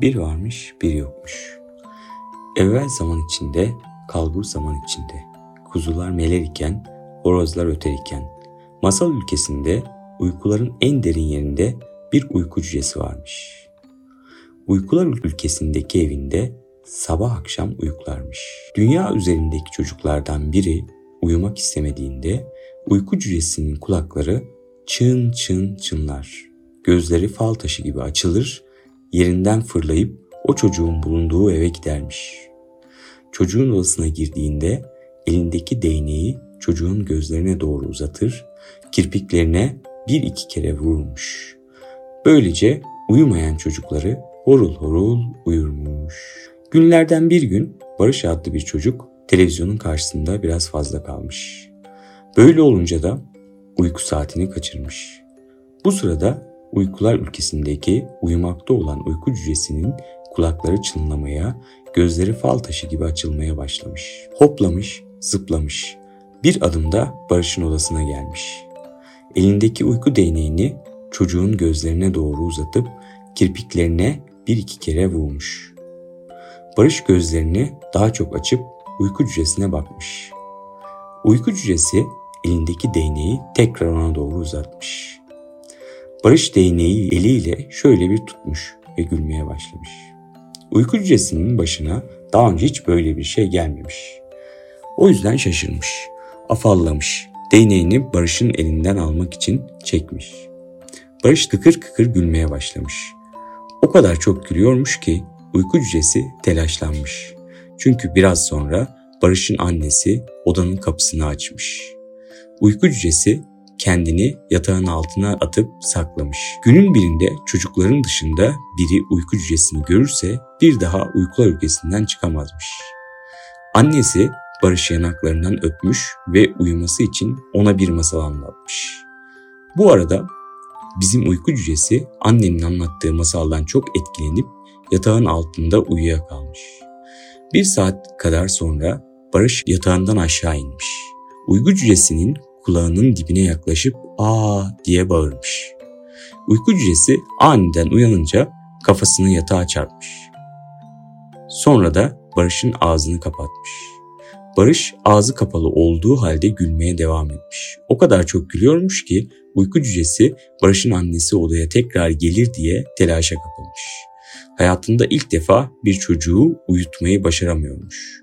Bir varmış bir yokmuş. Evvel zaman içinde, kalbur zaman içinde. Kuzular meler iken, horozlar öter iken. Masal ülkesinde, uykuların en derin yerinde bir uyku cücesi varmış. Uykular ülkesindeki evinde sabah akşam uyuklarmış. Dünya üzerindeki çocuklardan biri uyumak istemediğinde uyku cücesinin kulakları çın çın çınlar. Gözleri fal taşı gibi açılır yerinden fırlayıp o çocuğun bulunduğu eve gidermiş. Çocuğun odasına girdiğinde elindeki değneği çocuğun gözlerine doğru uzatır, kirpiklerine bir iki kere vurmuş. Böylece uyumayan çocukları horul horul uyurmuş. Günlerden bir gün Barış adlı bir çocuk televizyonun karşısında biraz fazla kalmış. Böyle olunca da uyku saatini kaçırmış. Bu sırada uykular ülkesindeki uyumakta olan uyku cücesinin kulakları çınlamaya, gözleri fal taşı gibi açılmaya başlamış. Hoplamış, zıplamış. Bir adımda Barış'ın odasına gelmiş. Elindeki uyku değneğini çocuğun gözlerine doğru uzatıp kirpiklerine bir iki kere vurmuş. Barış gözlerini daha çok açıp uyku cücesine bakmış. Uyku cücesi elindeki değneği tekrar ona doğru uzatmış. Barış değneği eliyle şöyle bir tutmuş ve gülmeye başlamış. Uyku cücesinin başına daha önce hiç böyle bir şey gelmemiş. O yüzden şaşırmış, afallamış, değneğini Barış'ın elinden almak için çekmiş. Barış kıkır kıkır gülmeye başlamış. O kadar çok gülüyormuş ki uyku cücesi telaşlanmış. Çünkü biraz sonra Barış'ın annesi odanın kapısını açmış. Uyku cücesi kendini yatağın altına atıp saklamış. Günün birinde çocukların dışında biri uyku cücesini görürse bir daha uykular ülkesinden çıkamazmış. Annesi Barış yanaklarından öpmüş ve uyuması için ona bir masal anlatmış. Bu arada bizim uyku cücesi annenin anlattığı masaldan çok etkilenip yatağın altında uyuyakalmış. Bir saat kadar sonra Barış yatağından aşağı inmiş. Uyku cücesinin kulağının dibine yaklaşıp aa diye bağırmış. Uyku cücesi aniden uyanınca kafasını yatağa çarpmış. Sonra da Barış'ın ağzını kapatmış. Barış ağzı kapalı olduğu halde gülmeye devam etmiş. O kadar çok gülüyormuş ki uyku cücesi Barış'ın annesi odaya tekrar gelir diye telaşa kapılmış. Hayatında ilk defa bir çocuğu uyutmayı başaramıyormuş.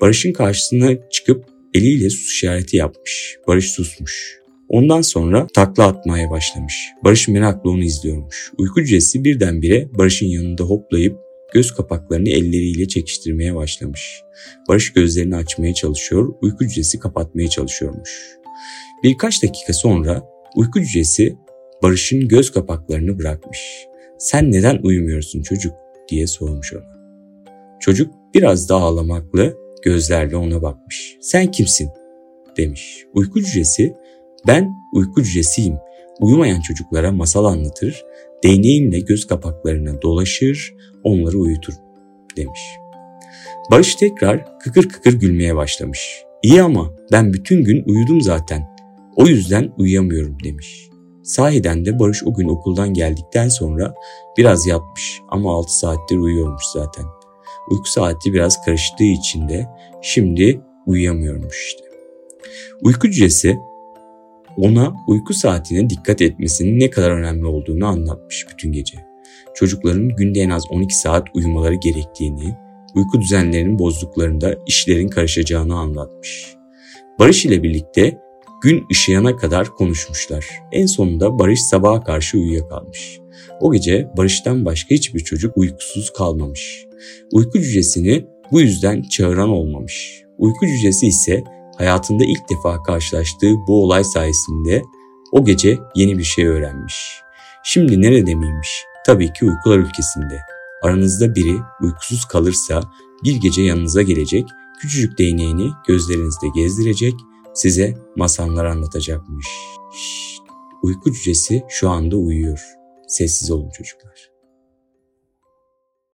Barış'ın karşısına çıkıp eliyle sus işareti yapmış. Barış susmuş. Ondan sonra takla atmaya başlamış. Barış merakla onu izliyormuş. Uyku cücesi birdenbire Barış'ın yanında hoplayıp göz kapaklarını elleriyle çekiştirmeye başlamış. Barış gözlerini açmaya çalışıyor, uyku cücesi kapatmaya çalışıyormuş. Birkaç dakika sonra uyku cücesi Barış'ın göz kapaklarını bırakmış. Sen neden uyumuyorsun çocuk diye sormuş ona. Çocuk biraz daha ağlamakla gözlerle ona bakmış. Sen kimsin? demiş. Uyku cücesi ben uyku cücesiyim. Uyumayan çocuklara masal anlatır, değneğimle göz kapaklarına dolaşır, onları uyutur demiş. Barış tekrar kıkır kıkır gülmeye başlamış. İyi ama ben bütün gün uyudum zaten. O yüzden uyuyamıyorum demiş. Sahiden de Barış o gün okuldan geldikten sonra biraz yatmış ama 6 saattir uyuyormuş zaten uyku saati biraz karıştığı için de şimdi uyuyamıyormuş işte. Uyku cücesi ona uyku saatine dikkat etmesinin ne kadar önemli olduğunu anlatmış bütün gece. Çocukların günde en az 12 saat uyumaları gerektiğini, uyku düzenlerinin bozduklarında işlerin karışacağını anlatmış. Barış ile birlikte gün ışıyana kadar konuşmuşlar. En sonunda Barış sabaha karşı uyuyakalmış. O gece Barış'tan başka hiçbir çocuk uykusuz kalmamış. Uyku cücesini bu yüzden çağıran olmamış. Uyku cücesi ise hayatında ilk defa karşılaştığı bu olay sayesinde o gece yeni bir şey öğrenmiş. Şimdi nerede miymiş? Tabii ki uykular ülkesinde. Aranızda biri uykusuz kalırsa bir gece yanınıza gelecek, küçücük değneğini gözlerinizde gezdirecek, size masallar anlatacakmış. Şşt, uyku cücesi şu anda uyuyor. Sessiz olun çocuklar.